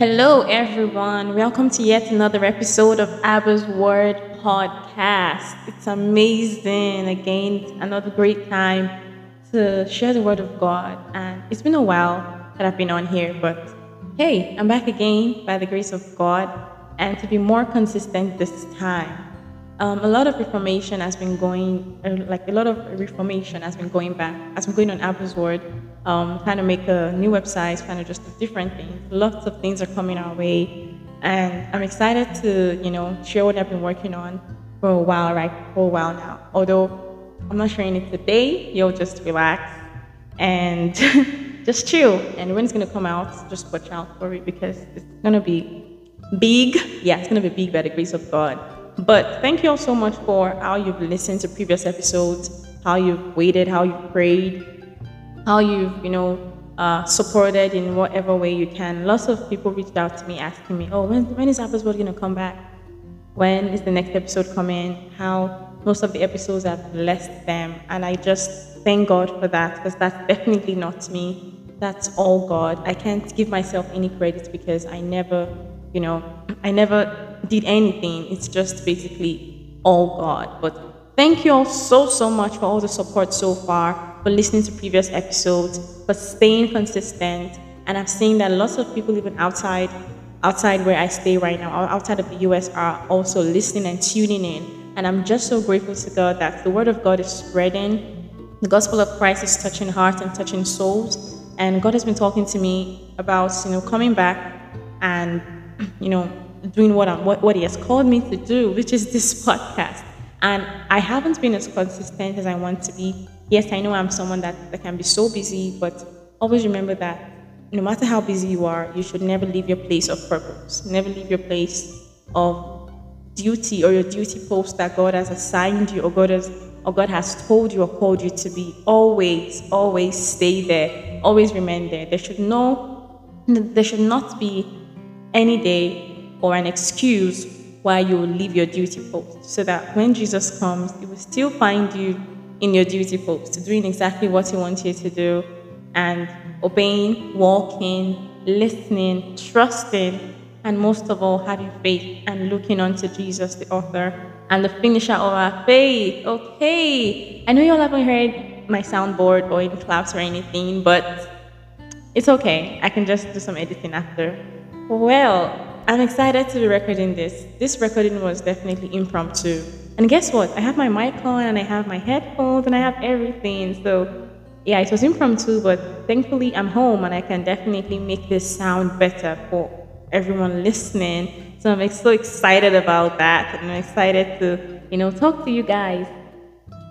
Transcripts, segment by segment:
Hello, everyone. Welcome to yet another episode of Abba's Word Podcast. It's amazing. Again, another great time to share the Word of God. And it's been a while that I've been on here, but hey, I'm back again by the grace of God and to be more consistent this time. Um, a lot of reformation has been going, uh, like a lot of reformation has been going back, has been going on Abba's Word, um, trying to make a new website, kind of just do different things. Lots of things are coming our way, and I'm excited to, you know, share what I've been working on for a while, right? For a while now. Although I'm not sharing it today, you'll just relax and just chill. And when it's gonna come out, just watch out for it because it's gonna be big. Yeah, it's gonna be big by the grace of God. But thank you all so much for how you've listened to previous episodes, how you've waited, how you've prayed, how you've, you know, uh, supported in whatever way you can. Lots of people reached out to me asking me, oh, when, when is episode going to come back? When is the next episode coming? How most of the episodes have blessed them. And I just thank God for that because that's definitely not me. That's all God. I can't give myself any credit because I never, you know, I never did anything. It's just basically all God. But thank you all so, so much for all the support so far, for listening to previous episodes, for staying consistent. And I've seen that lots of people, even outside, outside where I stay right now, outside of the US, are also listening and tuning in. And I'm just so grateful to God that the word of God is spreading. The gospel of Christ is touching hearts and touching souls. And God has been talking to me about, you know, coming back and, you know, doing what, I'm, what, what He has called me to do, which is this podcast. And I haven't been as consistent as I want to be. Yes, I know I'm someone that, that can be so busy, but always remember that no matter how busy you are, you should never leave your place of purpose. Never leave your place of duty or your duty post that God has assigned you or God has or God has told you or called you to be. Always, always stay there. Always remain there. There should no there should not be any day or an excuse why you will leave your duty post so that when Jesus comes, he will still find you in your duty post, doing exactly what he wants you to do and obeying, walking, listening, trusting, and most of all, having faith and looking unto Jesus, the author and the finisher of our faith. Okay. I know you all haven't heard my soundboard or any claps or anything, but it's okay. I can just do some editing after. Well, I'm excited to be recording this. This recording was definitely impromptu. And guess what? I have my mic on and I have my headphones and I have everything. So, yeah, it was impromptu, but thankfully I'm home and I can definitely make this sound better for everyone listening. So I'm so excited about that. And I'm excited to, you know, talk to you guys.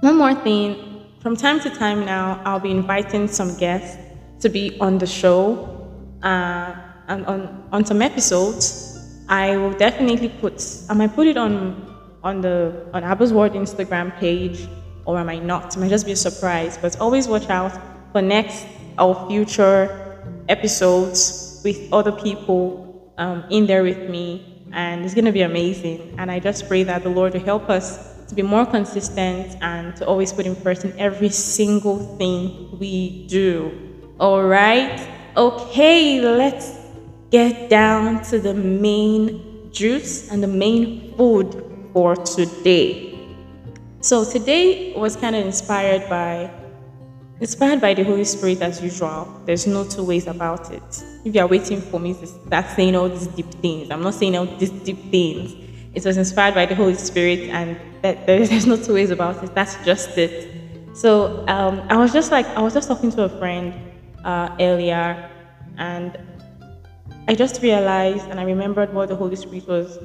One more thing. From time to time now, I'll be inviting some guests to be on the show. Uh, on, on, on some episodes I will definitely put, I might put it on on the on Abba's Word Instagram page, or I might not. It might just be a surprise. But always watch out for next or future episodes with other people um, in there with me, and it's gonna be amazing. And I just pray that the Lord will help us to be more consistent and to always put Him first in every single thing we do. All right. Okay, let's get down to the main juice and the main food for today. So today was kind of inspired by inspired by the Holy Spirit as usual. There's no two ways about it. If you are waiting for me to start saying all these deep things, I'm not saying all these deep things. It was inspired by the Holy Spirit, and that, there's no two ways about it. That's just it. So um, I was just like, I was just talking to a friend uh, earlier, and I just realized and I remembered what the Holy Spirit was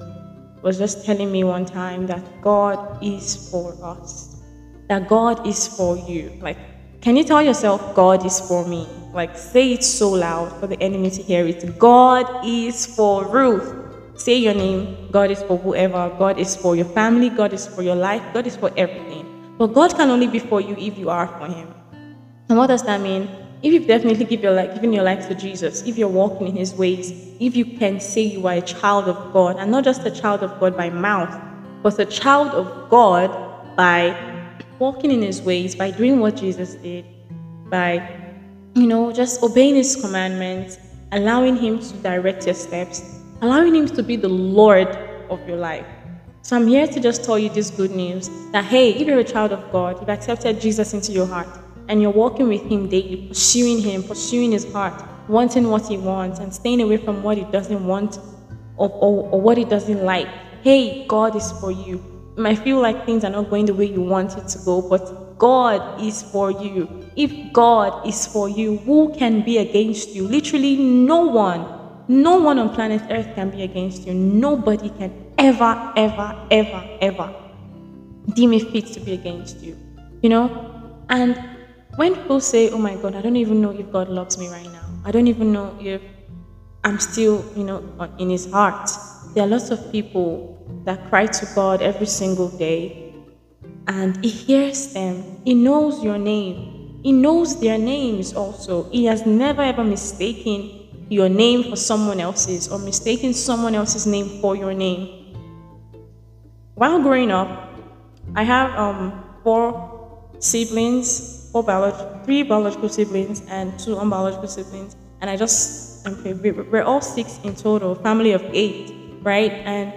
was just telling me one time that God is for us. That God is for you. Like, can you tell yourself God is for me? Like, say it so loud for the enemy to hear it. God is for Ruth. Say your name. God is for whoever. God is for your family. God is for your life. God is for everything. But God can only be for you if you are for Him. And what does that mean? If you've definitely your life, given your life to Jesus, if you're walking in his ways, if you can say you are a child of God, and not just a child of God by mouth, but a child of God by walking in his ways, by doing what Jesus did, by, you know, just obeying his commandments allowing Him to direct your steps, allowing Him to be the Lord of your life. So I'm here to just tell you this good news that hey, if you're a child of God, you've accepted Jesus into your heart, and you're walking with Him daily, pursuing Him, pursuing His heart, wanting what He wants, and staying away from what He doesn't want or, or, or what He doesn't like. Hey, God is for you. It might feel like things are not going the way you want it to go, but God is for you. If God is for you, who can be against you? Literally, no one. No one on planet Earth can be against you. Nobody can ever, ever, ever, ever deem it fit to be against you. You know? And when people say, Oh my God, I don't even know if God loves me right now, I don't even know if I'm still, you know, in his heart. There are lots of people that cry to God every single day and he hears them. He knows your name. He knows their names also. He has never ever mistaken your name for someone else's or mistaken someone else's name for your name. While growing up, I have um, four siblings, four biolog- three biological siblings and two unbiological siblings, and I just we're all six in total, family of eight, right? And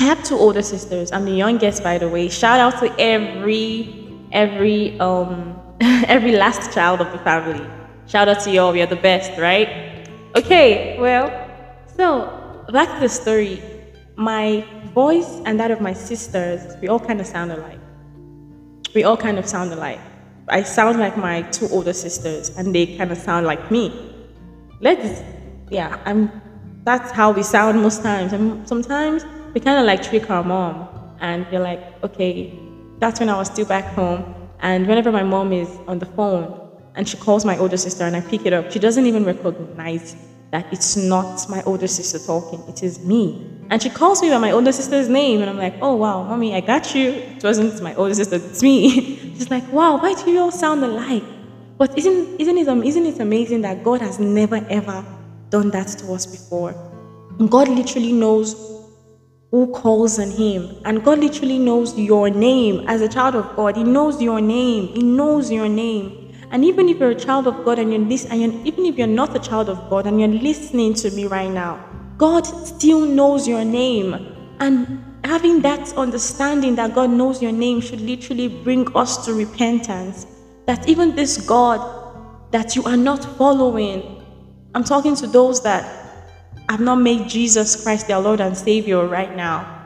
I have two older sisters. I'm the youngest, by the way. Shout out to every every um every last child of the family. Shout out to y'all. You're the best, right? Okay. Well, so back to the story. My voice and that of my sisters, we all kind of sound alike. We all kind of sound alike. I sound like my two older sisters, and they kind of sound like me. Let's, yeah, I'm. That's how we sound most times, and sometimes we kind of like trick our mom and we're like, okay, that's when I was still back home. And whenever my mom is on the phone and she calls my older sister and I pick it up, she doesn't even recognize that it's not my older sister talking, it is me. And she calls me by my older sister's name, and I'm like, oh wow, mommy, I got you. It wasn't my older sister, it's me. She's like, wow, why do you all sound alike? But isn't, isn't, it, isn't it amazing that God has never ever done that to us before? God literally knows who calls on him. And God literally knows your name as a child of God. He knows your name. He knows your name. And even if you're a child of God and you're listening, and even if you're not a child of God and you're listening to me right now, God still knows your name. And having that understanding that God knows your name should literally bring us to repentance. That even this God that you are not following, I'm talking to those that have not made Jesus Christ their Lord and Savior right now,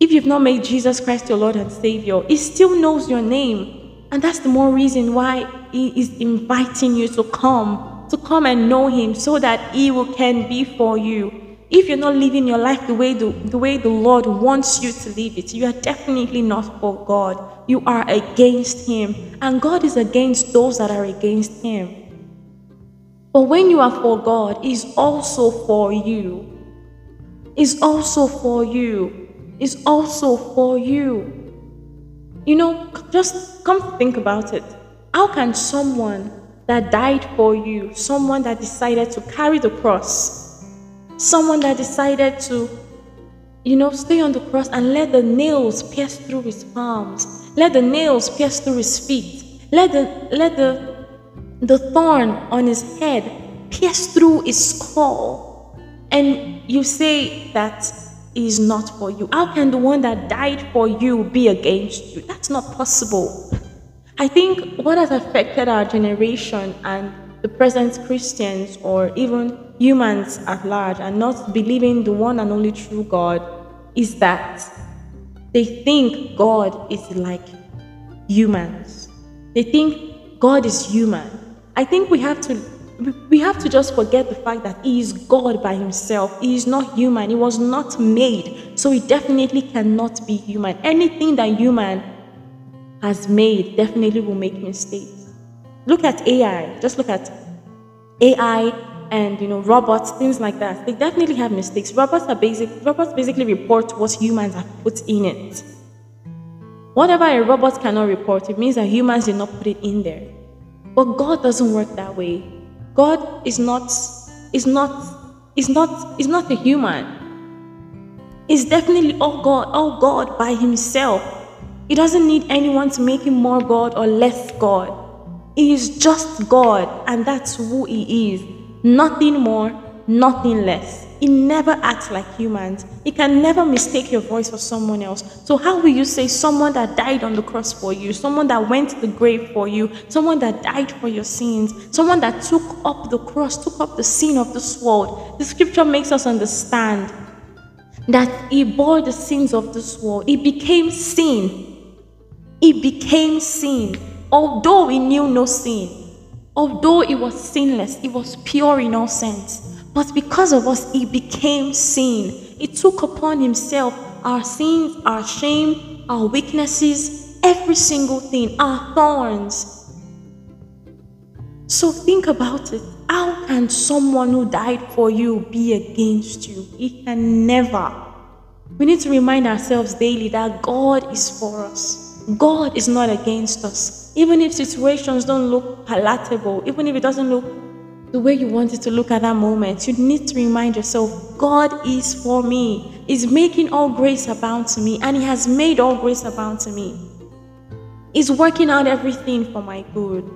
if you've not made Jesus Christ your Lord and Savior, He still knows your name. And that's the more reason why He is inviting you to come, to come and know Him so that He will, can be for you. If you're not living your life the way the, the way the Lord wants you to live it, you are definitely not for God. You are against Him. And God is against those that are against Him. But when you are for God, is also for you. Is also for you. Is also for you. You know, just come think about it. How can someone that died for you, someone that decided to carry the cross, someone that decided to, you know, stay on the cross and let the nails pierce through his palms, let the nails pierce through his feet, let the let the the thorn on his head pierce through his skull, and you say that is not for you. How can the one that died for you be against you? That's not possible. I think what has affected our generation and the present Christians or even humans at large and not believing the one and only true God is that they think God is like humans. They think God is human. I think we have to we have to just forget the fact that he is God by himself. He is not human. He was not made. So he definitely cannot be human. Anything that human has made definitely will make mistakes. Look at AI. Just look at AI and you know robots, things like that. They definitely have mistakes. Robots are basic robots basically report what humans have put in it. Whatever a robot cannot report, it means that humans did not put it in there. But God doesn't work that way. God is not is not is not is not a human. He's definitely all God, all God by himself. He doesn't need anyone to make him more God or less God. He is just God, and that's who he is. Nothing more, nothing less. He never acts like humans. He can never mistake your voice for someone else. So, how will you say someone that died on the cross for you, someone that went to the grave for you, someone that died for your sins, someone that took up the cross, took up the sin of this world? The scripture makes us understand that he bore the sins of this world. He became sin. He became sin. Although he knew no sin, although he was sinless, he was pure in all sense. But because of us, he became sin. He took upon himself our sins, our shame, our weaknesses, every single thing, our thorns. So think about it. How can someone who died for you be against you? He can never. We need to remind ourselves daily that God is for us. God is not against us. Even if situations don't look palatable, even if it doesn't look the way you want it to look at that moment, you need to remind yourself God is for me, is making all grace abound to me, and He has made all grace abound to me. He's working out everything for my good.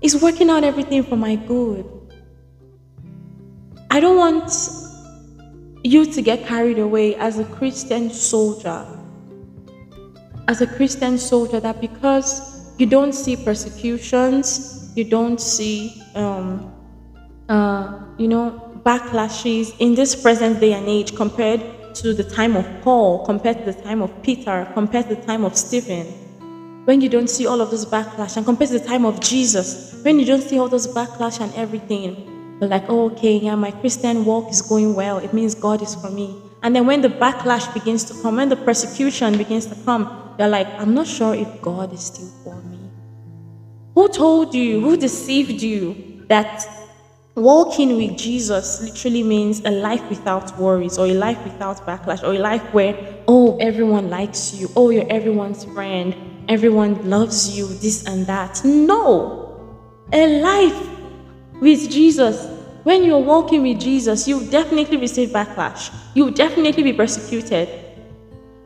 He's working out everything for my good. I don't want you to get carried away as a Christian soldier. As a Christian soldier, that because you don't see persecutions, you don't see, um, uh, you know, backlashes in this present day and age compared to the time of Paul, compared to the time of Peter, compared to the time of Stephen. When you don't see all of this backlash, and compared to the time of Jesus, when you don't see all this backlash and everything, you're like, oh, okay, yeah, my Christian walk is going well. It means God is for me. And then when the backlash begins to come, when the persecution begins to come, you're like, I'm not sure if God is still for me. Who told you, who deceived you that walking with Jesus literally means a life without worries or a life without backlash or a life where, oh, everyone likes you, oh, you're everyone's friend, everyone loves you, this and that. No. A life with Jesus, when you're walking with Jesus, you'll definitely receive backlash. you'll definitely be persecuted.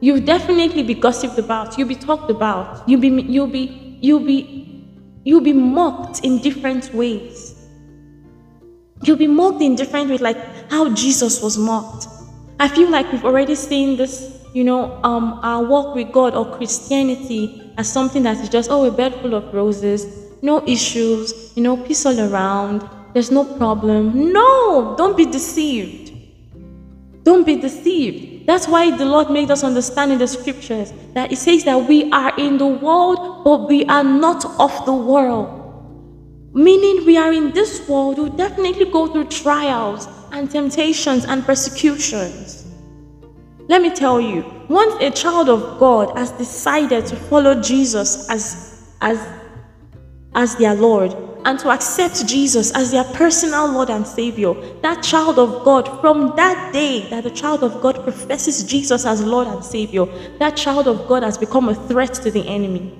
You'll definitely be gossiped about. You'll be talked about. You'll be you'll be you'll be You'll be mocked in different ways. You'll be mocked in different ways, like how Jesus was mocked. I feel like we've already seen this, you know, um, our walk with God or Christianity as something that is just, oh, a bed full of roses, no issues, you know, peace all around, there's no problem. No, don't be deceived. Don't be deceived. That's why the Lord made us understand in the scriptures that it says that we are in the world, but we are not of the world. Meaning we are in this world, we definitely go through trials and temptations and persecutions. Let me tell you, once a child of God has decided to follow Jesus as, as, as their Lord, and to accept Jesus as their personal Lord and Savior, that child of God, from that day that the child of God professes Jesus as Lord and Savior, that child of God has become a threat to the enemy.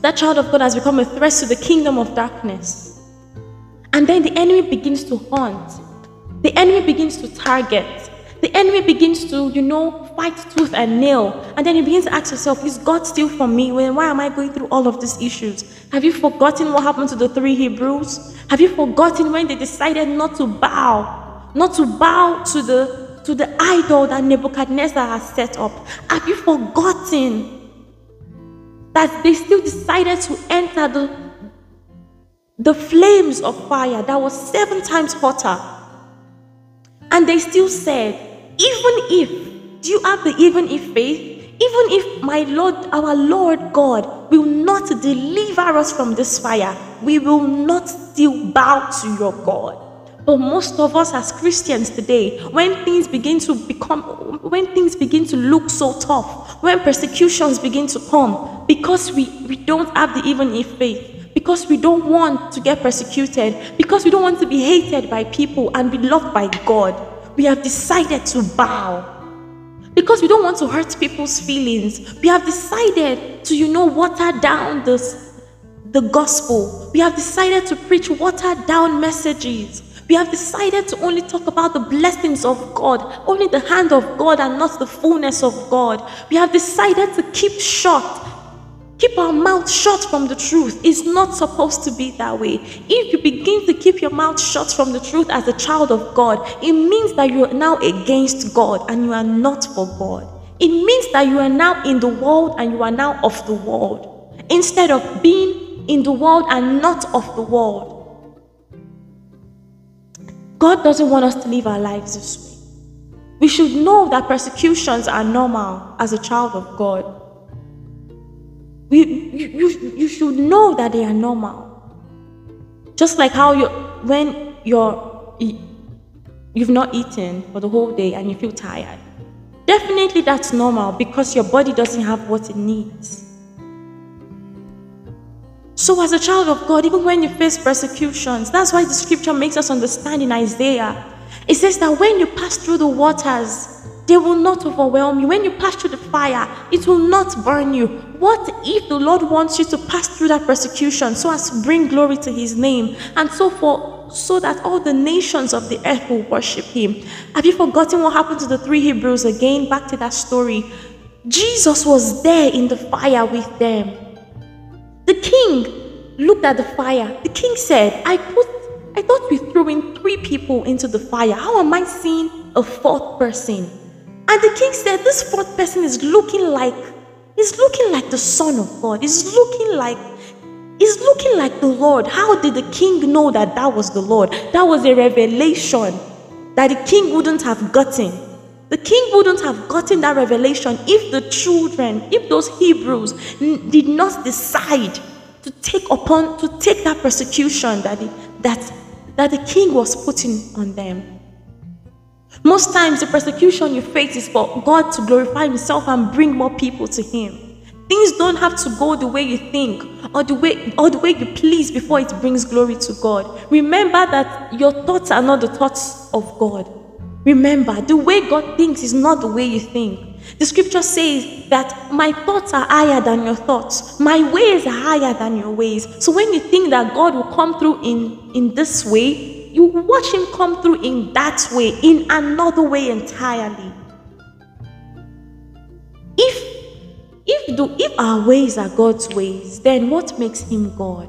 That child of God has become a threat to the kingdom of darkness. And then the enemy begins to hunt, the enemy begins to target, the enemy begins to, you know, fight tooth and nail. And then you begin to ask yourself, is God still for me? When, why am I going through all of these issues? Have you forgotten what happened to the three Hebrews? Have you forgotten when they decided not to bow? Not to bow to the, to the idol that Nebuchadnezzar has set up? Have you forgotten that they still decided to enter the, the flames of fire that was seven times hotter? And they still said, even if, do you have the even if faith? Even if my Lord, our Lord God, will not deliver us from this fire, we will not still bow to your God. But most of us as Christians today, when things begin to become, when things begin to look so tough, when persecutions begin to come, because we, we don't have the even if faith, because we don't want to get persecuted, because we don't want to be hated by people and be loved by God, we have decided to bow. Because we don't want to hurt people's feelings, we have decided to, you know, water down this, the gospel. We have decided to preach watered down messages. We have decided to only talk about the blessings of God, only the hand of God and not the fullness of God. We have decided to keep short keep our mouth shut from the truth. It's not supposed to be that way. If you begin to keep your mouth shut from the truth as a child of God, it means that you are now against God and you are not for God. It means that you are now in the world and you are now of the world instead of being in the world and not of the world. God doesn't want us to live our lives this way. We should know that persecutions are normal as a child of God. You, you, you should know that they are normal. Just like how you, when you're, you've not eaten for the whole day and you feel tired. Definitely that's normal because your body doesn't have what it needs. So, as a child of God, even when you face persecutions, that's why the scripture makes us understand in Isaiah. It says that when you pass through the waters, they will not overwhelm you. When you pass through the fire, it will not burn you. What if the Lord wants you to pass through that persecution so as to bring glory to his name and so for so that all the nations of the earth will worship him? Have you forgotten what happened to the three Hebrews again? Back to that story. Jesus was there in the fire with them. The king looked at the fire. The king said, I put I thought we threw in three people into the fire. How am I seeing a fourth person? And the king said, This fourth person is looking like, he's looking like the Son of God. He's looking like, he's looking like the Lord. How did the king know that that was the Lord? That was a revelation that the king wouldn't have gotten. The king wouldn't have gotten that revelation if the children, if those Hebrews did not decide to take upon, to take that persecution that, that, that the king was putting on them. Most times, the persecution you face is for God to glorify Himself and bring more people to Him. Things don't have to go the way you think or the way or the way you please before it brings glory to God. Remember that your thoughts are not the thoughts of God. Remember, the way God thinks is not the way you think. The scripture says that my thoughts are higher than your thoughts. My ways are higher than your ways. So when you think that God will come through in, in this way, you watch him come through in that way, in another way entirely. If if the if our ways are God's ways, then what makes him God?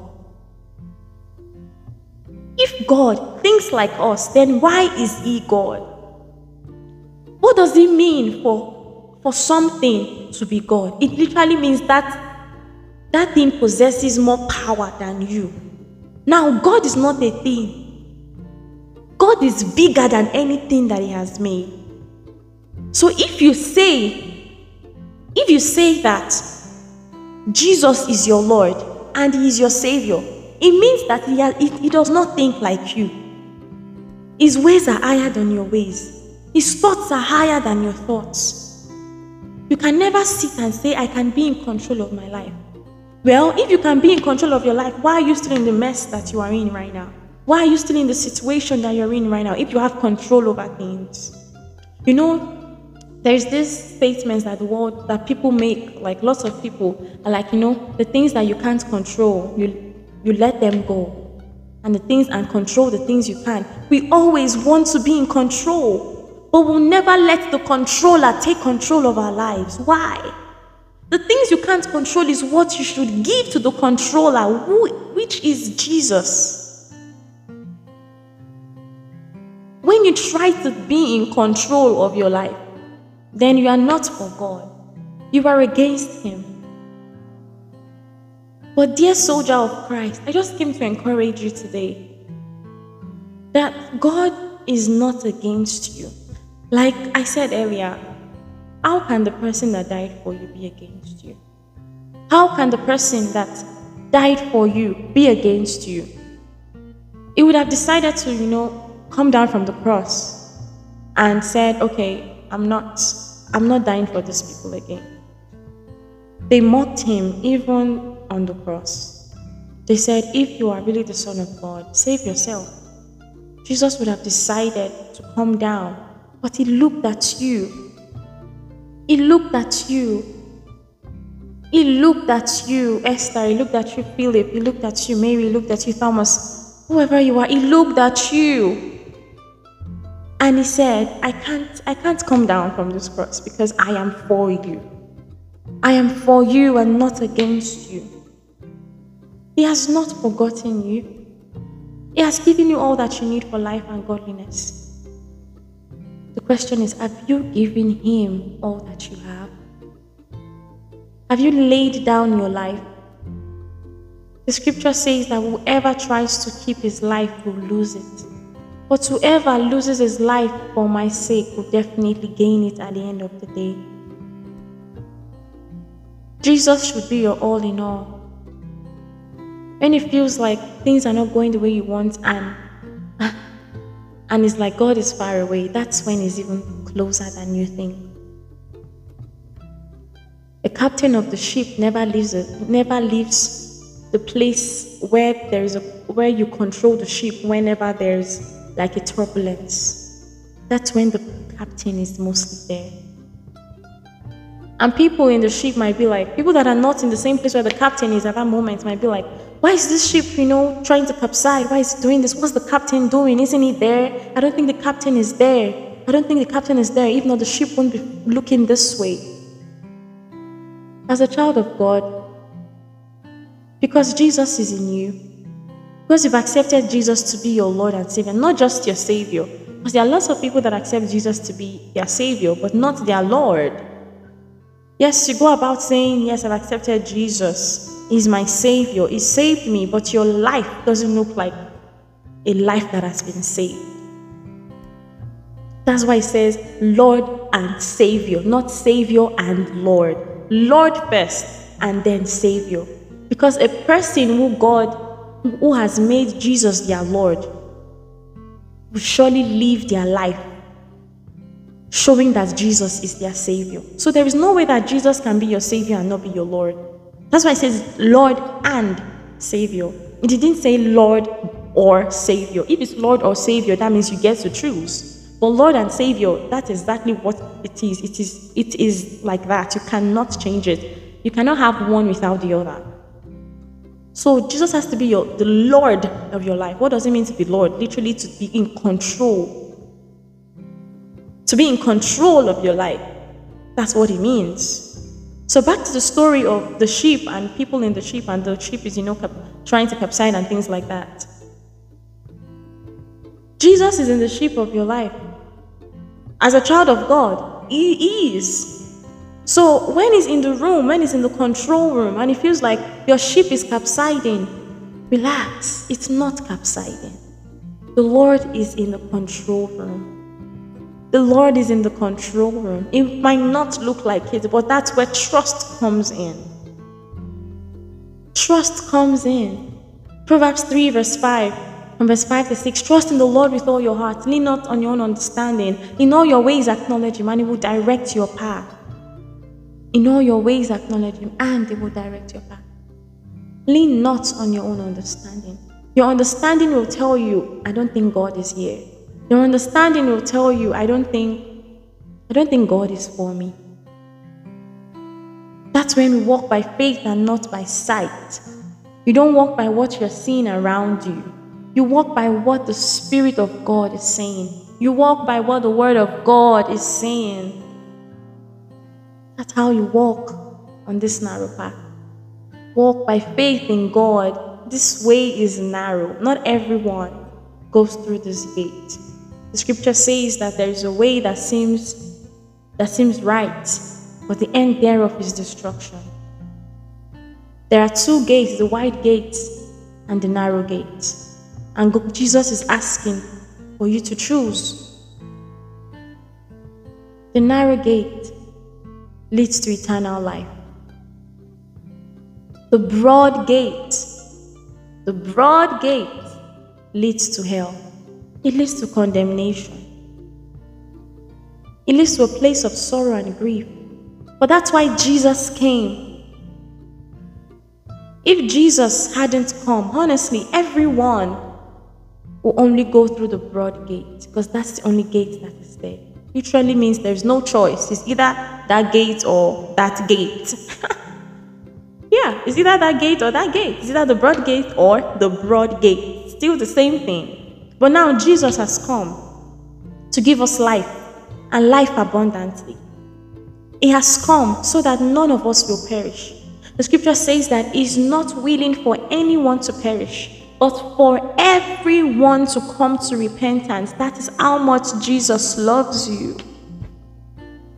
If God thinks like us, then why is he God? What does it mean for, for something to be God? It literally means that that thing possesses more power than you. Now, God is not a thing. God is bigger than anything that He has made. So if you say, if you say that Jesus is your Lord and He is your Savior, it means that He, has, he does not think like you. His ways are higher than your ways. His thoughts are higher than your thoughts. You can never sit and say, I can be in control of my life. Well, if you can be in control of your life, why are you still in the mess that you are in right now? Why are you still in the situation that you're in right now if you have control over things? You know, there's this statements that the world that people make, like lots of people are like, you know, the things that you can't control, you you let them go. And the things and control the things you can. We always want to be in control, but we'll never let the controller take control of our lives. Why? The things you can't control is what you should give to the controller, who, which is Jesus. When you try to be in control of your life, then you are not for God. You are against Him. But, dear soldier of Christ, I just came to encourage you today that God is not against you. Like I said earlier, how can the person that died for you be against you? How can the person that died for you be against you? He would have decided to, you know, come down from the cross and said, Okay, I'm not I'm not dying for these people again. They mocked him even on the cross. They said, If you are really the Son of God, save yourself. Jesus would have decided to come down, but he looked at you. He looked at you. He looked at you, Esther. He looked at you, Philip. He looked at you, Mary. He looked at you, Thomas. Whoever you are, he looked at you. And he said, I can't, I can't come down from this cross because I am for you. I am for you and not against you. He has not forgotten you. He has given you all that you need for life and godliness. The question is Have you given Him all that you have? Have you laid down your life? The scripture says that whoever tries to keep his life will lose it. But whoever loses his life for my sake will definitely gain it at the end of the day. Jesus should be your all in all. When it feels like things are not going the way you want and and it's like God is far away, that's when he's even closer than you think. A captain of the ship never leaves never leaves the place where there is a where you control the ship whenever there's like a turbulence. That's when the captain is mostly there. And people in the ship might be like, people that are not in the same place where the captain is at that moment might be like, why is this ship, you know, trying to capsize? Why is it doing this? What's the captain doing? Isn't he there? I don't think the captain is there. I don't think the captain is there, even though the ship won't be looking this way. As a child of God, because Jesus is in you, because you've accepted Jesus to be your Lord and Savior, not just your Savior. Because there are lots of people that accept Jesus to be their Savior, but not their Lord. Yes, you go about saying, Yes, I've accepted Jesus. He's my Savior. He saved me, but your life doesn't look like a life that has been saved. That's why it says Lord and Savior, not Savior and Lord. Lord first and then Savior. Because a person who God, who has made Jesus their Lord, will surely live their life showing that Jesus is their Savior. So there is no way that Jesus can be your Savior and not be your Lord. That's why it says Lord and Savior. It didn't say Lord or Savior. If it's Lord or Savior, that means you get to choose. But Lord and Savior, that's exactly what it is. It is it is like that. You cannot change it. You cannot have one without the other. So Jesus has to be your the Lord of your life. What does it mean to be Lord? Literally to be in control to be in control of your life. That's what it means. So back to the story of the sheep and people in the sheep, and the sheep is, you know, trying to capsize and things like that. Jesus is in the sheep of your life. As a child of God, He is. So when He's in the room, when He's in the control room, and it feels like your ship is capsizing, relax. It's not capsizing. The Lord is in the control room. The Lord is in the control room. It might not look like it, but that's where trust comes in. Trust comes in. Proverbs 3, verse 5. From verse 5 to 6, trust in the Lord with all your heart. Lean not on your own understanding. In all your ways, acknowledge Him, and He will direct your path. In all your ways, acknowledge Him, and He will direct your path. Lean not on your own understanding. Your understanding will tell you, I don't think God is here. Your understanding will tell you, I don't think, I don't think God is for me. That's when we walk by faith and not by sight. You don't walk by what you're seeing around you. You walk by what the Spirit of God is saying. You walk by what the Word of God is saying. That's how you walk on this narrow path. Walk by faith in God. This way is narrow. Not everyone goes through this gate. The scripture says that there is a way that seems that seems right, but the end thereof is destruction. There are two gates, the wide gate and the narrow gate. And Jesus is asking for you to choose. The narrow gate leads to eternal life. The broad gate, the broad gate leads to hell it leads to condemnation. It leads to a place of sorrow and grief. But that's why Jesus came. If Jesus hadn't come, honestly, everyone will only go through the broad gate because that's the only gate that. Literally means there's no choice. It's either that gate or that gate. yeah, it's either that gate or that gate. It's either the broad gate or the broad gate. Still the same thing. But now Jesus has come to give us life and life abundantly. He has come so that none of us will perish. The scripture says that He's not willing for anyone to perish, but for everyone to come to repentance. That is how much Jesus loves you.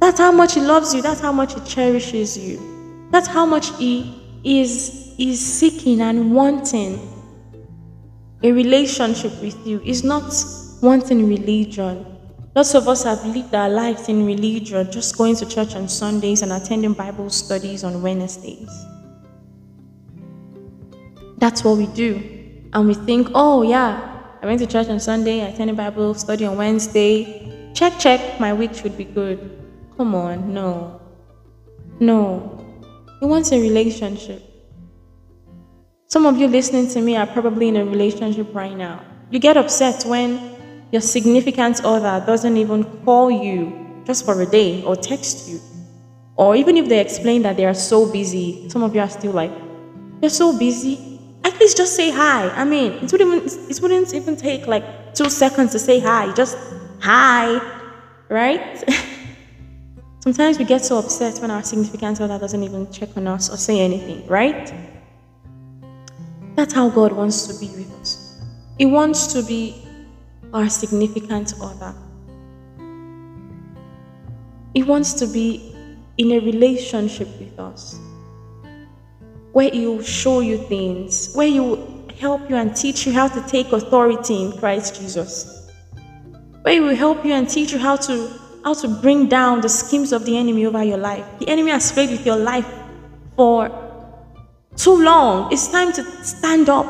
That's how much He loves you. That's how much He cherishes you. That's how much He is, is seeking and wanting a relationship with you. He's not wanting religion. Lots of us have lived our lives in religion, just going to church on Sundays and attending Bible studies on Wednesdays. That's what we do. And we think, oh, yeah, I went to church on Sunday, I attended Bible study on Wednesday. Check, check, my week should be good. Come on, no. No. He wants a relationship. Some of you listening to me are probably in a relationship right now. You get upset when your significant other doesn't even call you just for a day or text you. Or even if they explain that they are so busy, some of you are still like, they're so busy. At least just say hi. I mean, it wouldn't even, it wouldn't even take like two seconds to say hi. Just hi, right? Sometimes we get so upset when our significant other doesn't even check on us or say anything, right? That's how God wants to be with us. He wants to be our significant other. He wants to be in a relationship with us where He will show you things, where He will help you and teach you how to take authority in Christ Jesus, where He will help you and teach you how to how to bring down the schemes of the enemy over your life. The enemy has played with your life for too long. It's time to stand up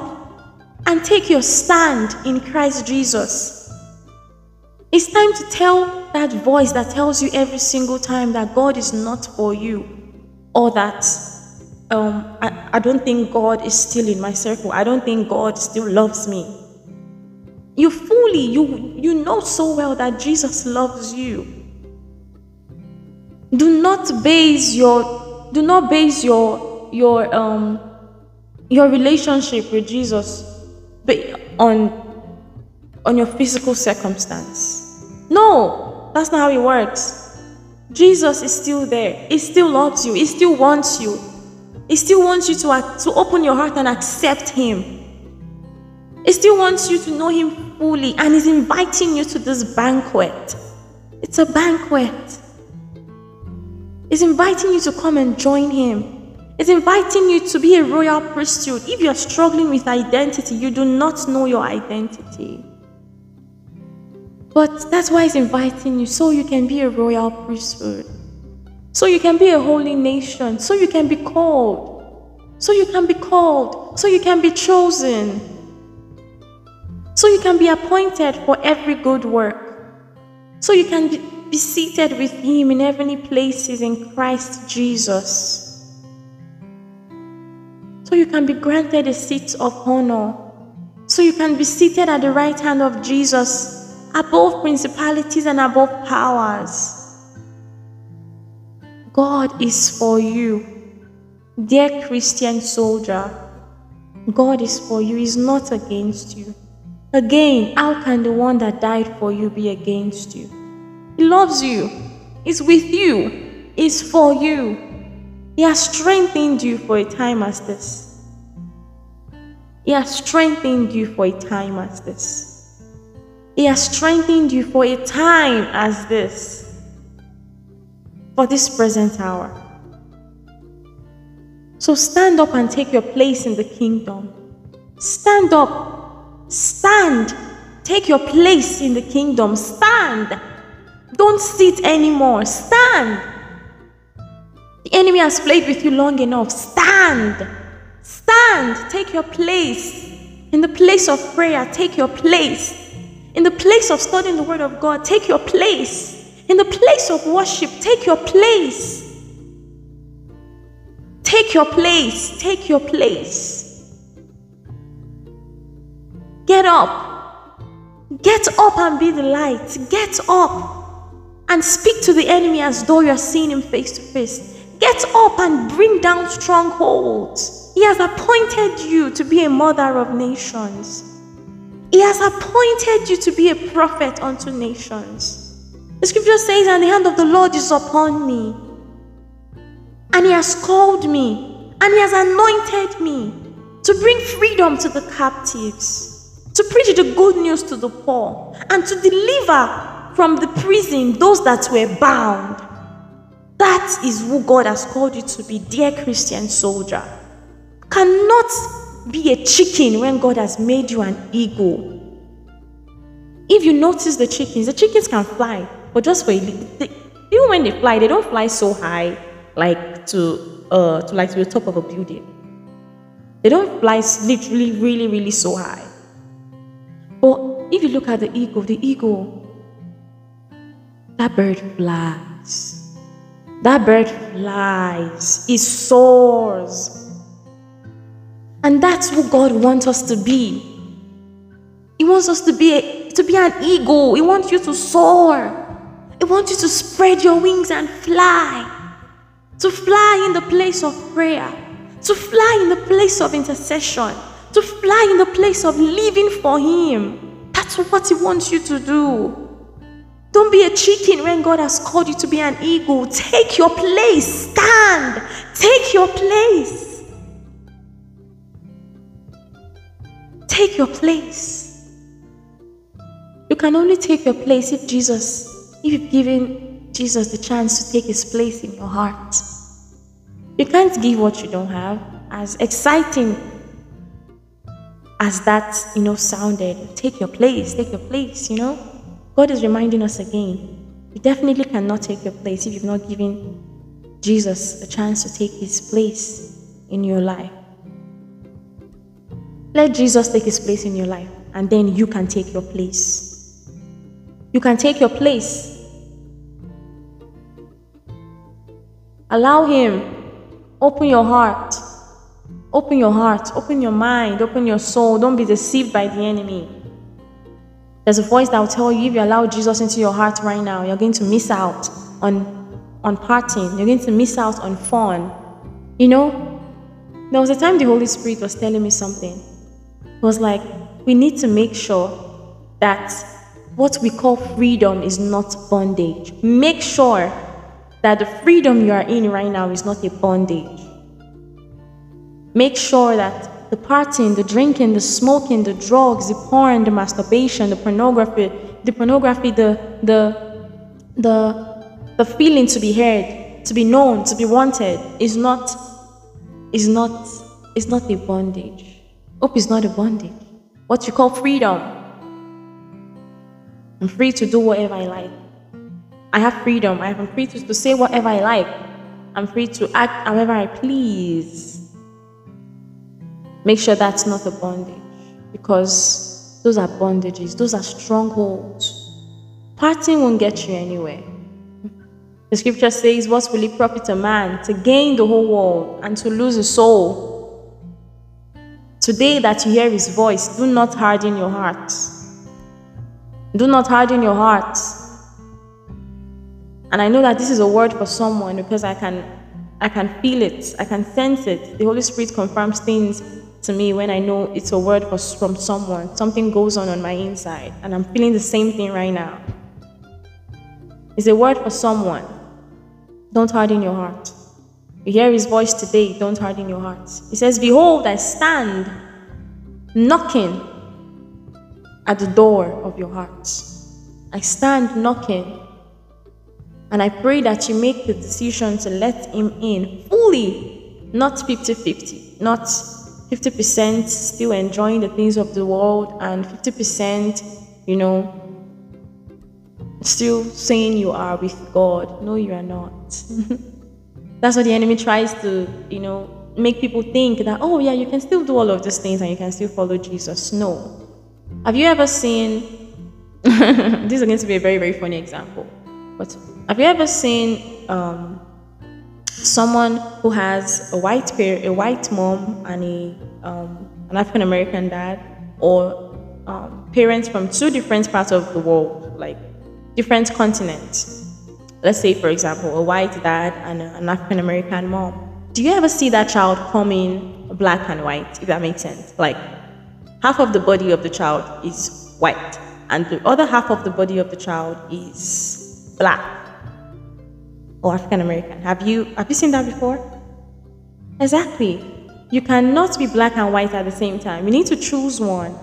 and take your stand in Christ Jesus. It's time to tell that voice that tells you every single time that God is not for you or that um, I, I don't think God is still in my circle. I don't think God still loves me. You fully, you, you know so well that Jesus loves you. Do not base your, do not base your, your, um, your relationship with Jesus on on your physical circumstance. No, that's not how it works. Jesus is still there. He still loves you. He still wants you. He still wants you to, to open your heart and accept Him. He still wants you to know Him fully and is inviting you to this banquet. It's a banquet. He's inviting you to come and join Him. He's inviting you to be a royal priesthood. If you're struggling with identity, you do not know your identity. But that's why He's inviting you, so you can be a royal priesthood. So you can be a holy nation. So you can be called. So you can be called. So you can be chosen. So you can be appointed for every good work. So you can be, seated with Him in heavenly places in Christ Jesus so you can be granted a seat of honor, so you can be seated at the right hand of Jesus above principalities and above powers. God is for you, dear Christian soldier. God is for you, He's not against you. Again, how can the one that died for you be against you? He loves you, He's with you, He's for you. He has strengthened you for a time as this. He has strengthened you for a time as this. He has strengthened you for a time as this. For this present hour. So stand up and take your place in the kingdom. Stand up. Stand. Take your place in the kingdom. Stand. Don't sit anymore. Stand. The enemy has played with you long enough. Stand. Stand. Take your place. In the place of prayer, take your place. In the place of studying the Word of God, take your place. In the place of worship, take your place. Take your place. Take your place. Get up. Get up and be the light. Get up and speak to the enemy as though you're seeing him face to face. Get up and bring down strongholds. He has appointed you to be a mother of nations. He has appointed you to be a prophet unto nations. The scripture says, And the hand of the Lord is upon me. and He has called me, and He has anointed me to bring freedom to the captives, to preach the good news to the poor, and to deliver from the prison those that were bound. That is who God has called you to be, dear Christian soldier. Cannot be a chicken when God has made you an eagle. If you notice the chickens, the chickens can fly, but just for little. Even when they fly, they don't fly so high, like to uh to like to the top of a building. They don't fly literally really really so high. But if you look at the eagle, the eagle, that bird flies. That bird flies. It soars. And that's who God wants us to be. He wants us to be a, to be an eagle. He wants you to soar. He wants you to spread your wings and fly. To fly in the place of prayer. To fly in the place of intercession. To fly in the place of living for Him. That's what He wants you to do. Don't be a chicken when God has called you to be an eagle. Take your place. Stand. Take your place. Take your place. You can only take your place if Jesus, if you've given Jesus the chance to take his place in your heart. You can't give what you don't have. As exciting as that, you know, sounded, take your place, take your place, you know. God is reminding us again. You definitely cannot take your place if you've not given Jesus a chance to take his place in your life. Let Jesus take his place in your life, and then you can take your place. You can take your place. Allow him. Open your heart. Open your heart. Open your mind. Open your soul. Don't be deceived by the enemy. There's a voice that will tell you if you allow Jesus into your heart right now, you're going to miss out on, on partying. You're going to miss out on fun. You know, there was a time the Holy Spirit was telling me something It was like, we need to make sure that what we call freedom is not bondage. Make sure that the freedom you are in right now is not a bondage. Make sure that the partying, the drinking, the smoking, the drugs, the porn, the masturbation, the pornography, the pornography, the the the the feeling to be heard, to be known, to be wanted is not is not is not a bondage. Hope is not a bondage. What you call freedom. I'm free to do whatever I like. I have freedom. I am free to, to say whatever I like. I'm free to act however I please. Make sure that's not a bondage because those are bondages, those are strongholds. Parting won't get you anywhere. The scripture says, What will it profit a man to gain the whole world and to lose his soul? Today that you hear his voice, do not harden your heart. Do not harden your heart. And I know that this is a word for someone because I can I can feel it. I can sense it. The Holy Spirit confirms things to me when I know it's a word for, from someone. Something goes on on my inside, and I'm feeling the same thing right now. It's a word for someone. Don't harden your heart. You hear his voice today, don't harden your heart. He says, Behold, I stand knocking at the door of your heart. I stand knocking. And I pray that you make the decision to let him in fully, not 50 50, not 50% still enjoying the things of the world and 50%, you know, still saying you are with God. No, you are not. That's what the enemy tries to, you know, make people think that, oh, yeah, you can still do all of these things and you can still follow Jesus. No. Have you ever seen, this is going to be a very, very funny example, but have you ever seen um, someone who has a white pair, a white mom and a, um, an African American dad, or um, parents from two different parts of the world, like different continents? let's say, for example, a white dad and an African American mom, do you ever see that child coming black and white, if that makes sense? Like half of the body of the child is white, and the other half of the body of the child is black. or African American. Have you have you seen that before? Exactly. You cannot be black and white at the same time. You need to choose one.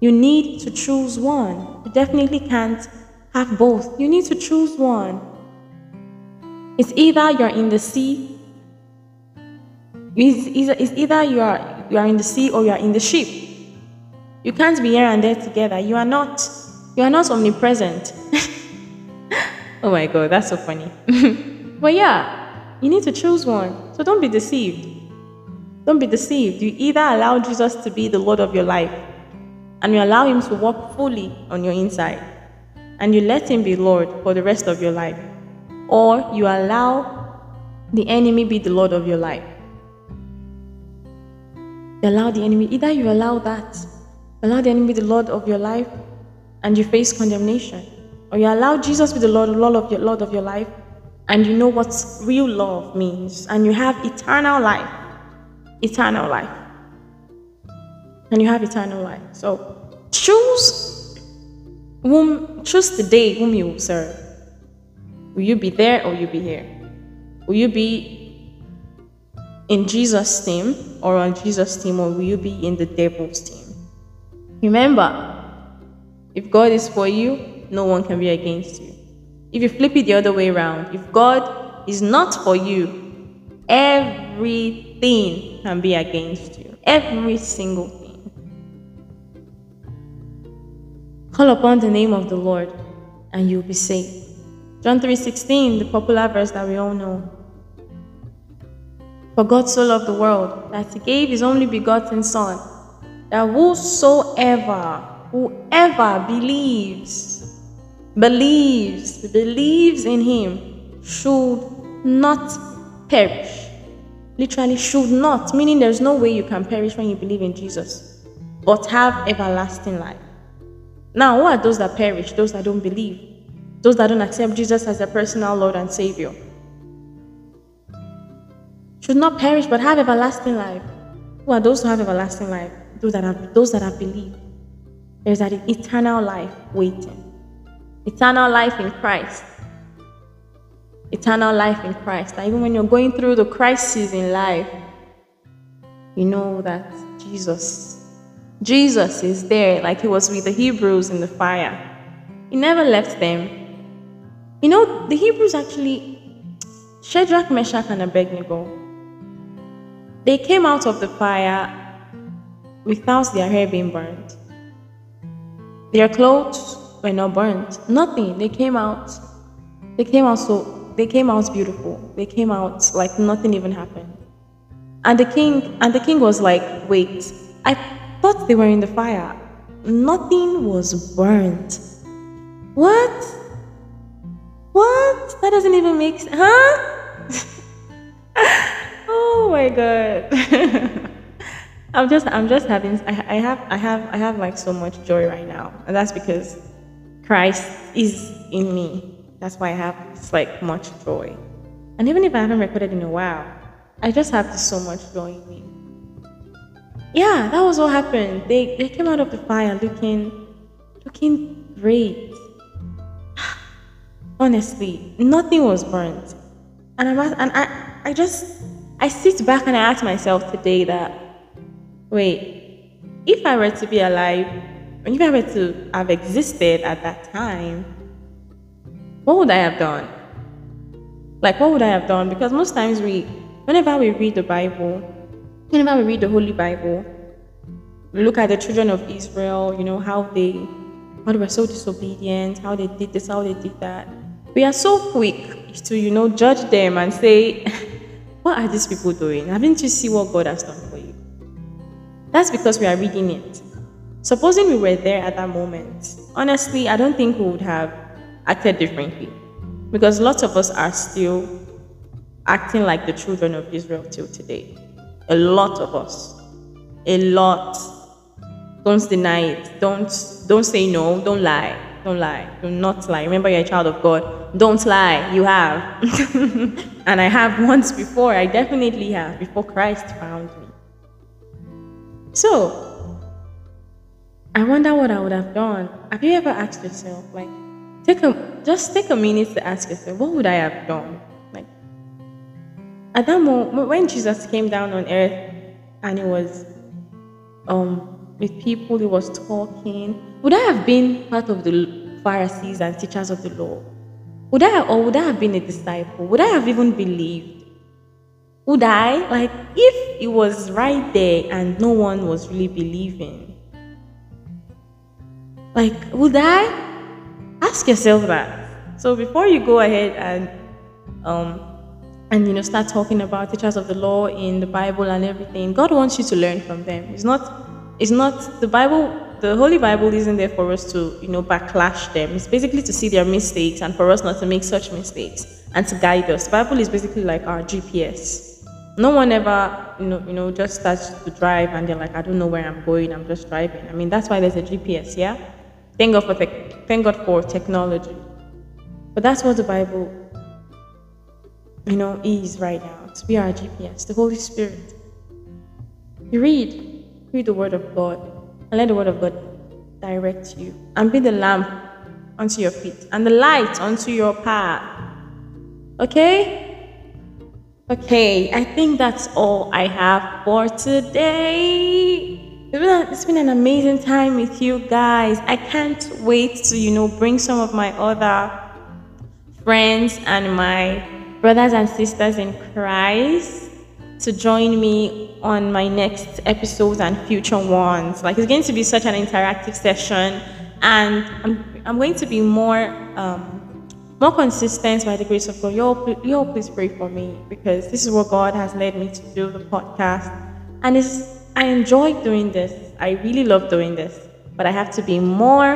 You need to choose one. You definitely can't have both. You need to choose one. It's either you're in the sea, it's either, you are you are in the sea or you are in the ship. You can't be here and there together. You are not you are not omnipresent. oh my god, that's so funny. but yeah, you need to choose one. So don't be deceived. Don't be deceived. You either allow Jesus to be the Lord of your life and you allow him to work fully on your inside and you let him be Lord for the rest of your life or you allow the enemy be the Lord of your life. You allow the enemy, either you allow that, allow the enemy be the Lord of your life and you face condemnation, or you allow Jesus be the Lord, Lord of your Lord of your life, and you know what real love means, and you have eternal life. Eternal life. And you have eternal life. So choose whom choose the day whom you will serve. Will you be there or you be here? Will you be in Jesus' team or on Jesus' team, or will you be in the devil's team? Remember, if God is for you, no one can be against you. If you flip it the other way around, if God is not for you, everything can be against you. Every single thing. Call upon the name of the Lord and you'll be saved. John 3:16, the popular verse that we all know. For God so loved the world that he gave his only begotten Son, that whosoever, whoever believes, believes, believes in him should not perish. Literally, should not, meaning there's no way you can perish when you believe in Jesus, but have everlasting life. Now, who are those that perish? Those that don't believe those that don't accept Jesus as their personal Lord and Savior. Should not perish but have everlasting life. Who are those who have everlasting life? Those that have those that have believed. There's that eternal life waiting. Eternal life in Christ. Eternal life in Christ. That even when you're going through the crisis in life, you know that Jesus, Jesus is there, like he was with the Hebrews in the fire. He never left them. You know, the Hebrews actually, Shadrach, Meshach, and Abednego, they came out of the fire without their hair being burned. Their clothes were not burned. Nothing. They came out. They came out so they came out beautiful. They came out like nothing even happened. And the king and the king was like, wait, I thought they were in the fire. Nothing was burned. What? What? That doesn't even make sense. Huh? oh my god. I'm just I'm just having I, I have I have I have like so much joy right now. And that's because Christ is in me. That's why I have this like much joy. And even if I haven't recorded in a while, I just have so much joy in me. Yeah, that was what happened. They they came out of the fire looking looking great honestly, nothing was burnt. And I'm and I, I just I sit back and I ask myself today that wait, if I were to be alive, if I were to have existed at that time, what would I have done? Like what would I have done? Because most times we whenever we read the Bible, whenever we read the Holy Bible, we look at the children of Israel, you know, how they how they were so disobedient, how they did this, how they did that we are so quick to, you know, judge them and say, what are these people doing? Haven't you seen what God has done for you? That's because we are reading it. Supposing we were there at that moment, honestly, I don't think we would have acted differently. Because lots of us are still acting like the children of Israel till today. A lot of us. A lot. Don't deny it. Don't don't say no. Don't lie. Don't lie. Do not lie. Remember, you're a child of God. Don't lie. You have. and I have once before. I definitely have, before Christ found me. So, I wonder what I would have done. Have you ever asked yourself, like, take a just take a minute to ask yourself, what would I have done? Like, at that moment, when Jesus came down on earth and he was um, with people, he was talking, would I have been part of the Pharisees and teachers of the law? Would I, or would I have been a disciple? Would I have even believed? Would I? Like, if it was right there and no one was really believing, like, would I? Ask yourself that. So before you go ahead and um, and you know start talking about teachers of the law in the Bible and everything, God wants you to learn from them. It's not it's not the Bible the Holy Bible isn't there for us to, you know, backlash them. It's basically to see their mistakes and for us not to make such mistakes and to guide us. The Bible is basically like our GPS. No one ever, you know, you know, just starts to drive and they're like, I don't know where I'm going. I'm just driving. I mean, that's why there's a GPS, yeah. Thank God for thank God for technology. But that's what the Bible, you know, is right now. To be our GPS, the Holy Spirit. You read, read the Word of God, and let the Word of God direct you, and be the lamp unto your feet, and the light unto your path. Okay? Okay, I think that's all I have for today. It's been, an amazing time with you guys. I can't wait to, you know, bring some of my other friends and my brothers and sisters in Christ to join me on my next episodes and future ones. Like, it's going to be such an interactive session, and I'm, I'm going to be more. Um, more consistent by the grace of God. You all, you all please pray for me because this is what God has led me to do the podcast. And it's I enjoy doing this. I really love doing this, but I have to be more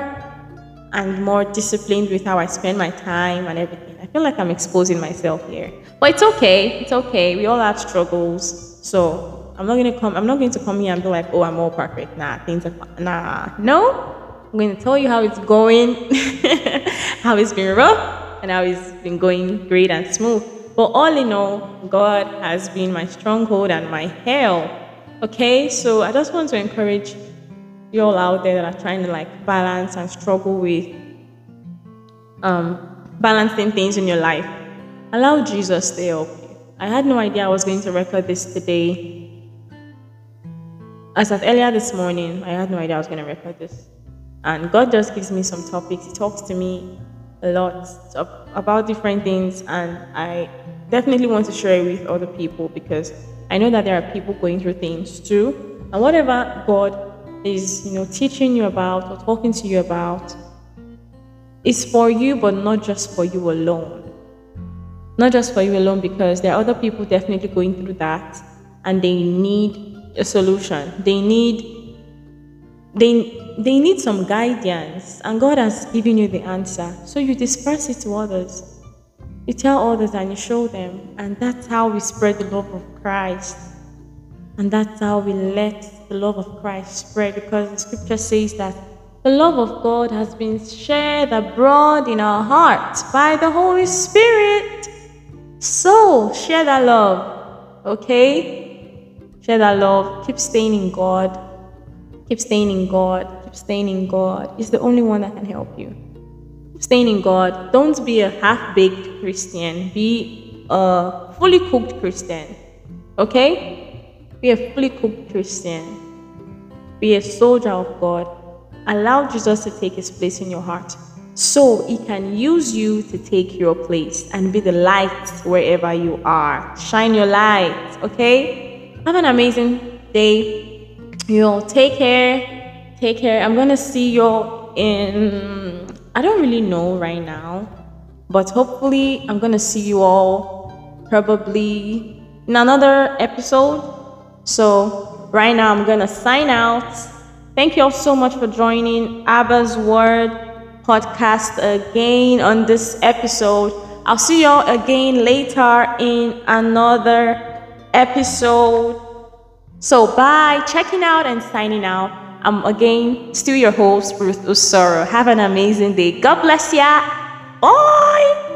and more disciplined with how I spend my time and everything. I feel like I'm exposing myself here, but it's okay. It's okay. We all have struggles, so I'm not gonna come. I'm not going to come here and be like, "Oh, I'm all perfect." Nah, things are. Nah, no. I'm going to tell you how it's going, how it's been rough, and how it's been going great and smooth. But all in all, God has been my stronghold and my help. Okay, so I just want to encourage you all out there that are trying to like balance and struggle with um, balancing things in your life. Allow Jesus to help you. I had no idea I was going to record this today. As of earlier this morning, I had no idea I was going to record this. And God just gives me some topics. He talks to me a lot about different things, and I definitely want to share it with other people because I know that there are people going through things too. And whatever God is, you know, teaching you about or talking to you about is for you, but not just for you alone. Not just for you alone, because there are other people definitely going through that and they need a solution. They need they they need some guidance, and God has given you the answer. So you disperse it to others. You tell others and you show them, and that's how we spread the love of Christ. And that's how we let the love of Christ spread because the scripture says that the love of God has been shared abroad in our hearts by the Holy Spirit. So share that love, okay? Share that love. Keep staying in God. Keep staying in God. Keep staying in God. He's the only one that can help you Keep staying in God. Don't be a half baked Christian, be a fully cooked Christian. Okay? Be a fully cooked Christian. Be a soldier of God. Allow Jesus to take his place in your heart so he can use you to take your place and be the light wherever you are. Shine your light, okay? Have an amazing day. You all take care. Take care. I'm to see you in I don't really know right now, but hopefully, I'm gonna see you all probably in another episode. So, right now, I'm gonna sign out. Thank you all so much for joining Abba's Word podcast again on this episode. I'll see y'all again later in another episode. So, bye, checking out and signing out. I'm again still your host, Ruth Usoro. Have an amazing day. God bless ya. Oh!